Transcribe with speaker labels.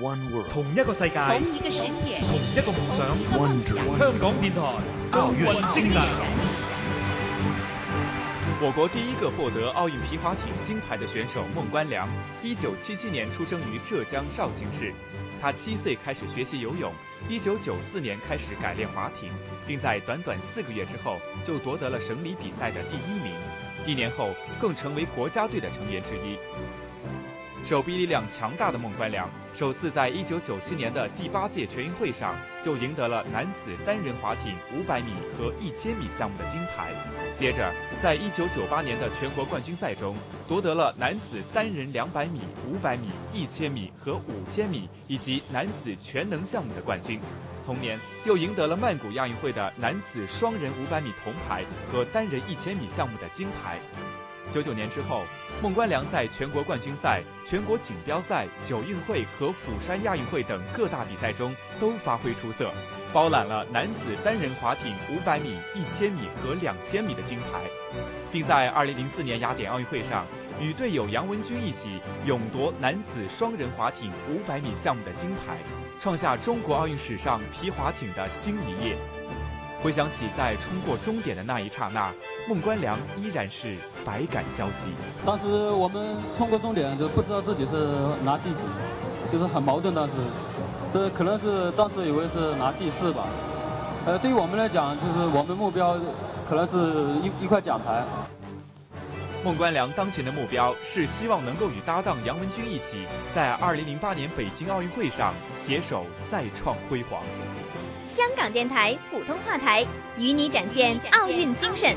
Speaker 1: One world，
Speaker 2: 同一个世界，
Speaker 3: 同一个世界，
Speaker 2: 同一个梦想。
Speaker 1: Wonder，
Speaker 2: 香港电台奥运精神。
Speaker 4: 我国第一个获得奥运皮划艇金牌的选手孟关良，一九七七年出生于浙江绍兴市。他七岁开始学习游泳，一九九四年开始改练划艇，并在短短四个月之后就夺得了省里比赛的第一名。一年后，更成为国家队的成员之一。手臂力量强大的孟关良，首次在1997年的第八届全运会上就赢得了男子单人划艇500米和1000米项目的金牌。接着，在1998年的全国冠军赛中，夺得了男子单人200米、500米、1000米和5000米以及男子全能项目的冠军。同年，又赢得了曼谷亚运会的男子双人500米铜牌和单人1000米项目的金牌。九九年之后，孟关良在全国冠军赛、全国锦标赛、九运会和釜山亚运会等各大比赛中都发挥出色，包揽了男子单人划艇500米、1000米和2000米的金牌，并在2004年雅典奥运会上与队友杨文军一起勇夺男子双人划艇500米项目的金牌，创下中国奥运史上皮划艇的新一页。回想起在冲过终点的那一刹那，孟关良依然是百感交集。
Speaker 5: 当时我们冲过终点就不知道自己是拿第几，就是很矛盾。当时，这可能是当时以为是拿第四吧。呃，对于我们来讲，就是我们目标可能是一一块奖牌。
Speaker 4: 孟关良当前的目标是希望能够与搭档杨文军一起，在2008年北京奥运会上携手再创辉煌。
Speaker 6: 香港电台普通话台，与你展现奥运精神。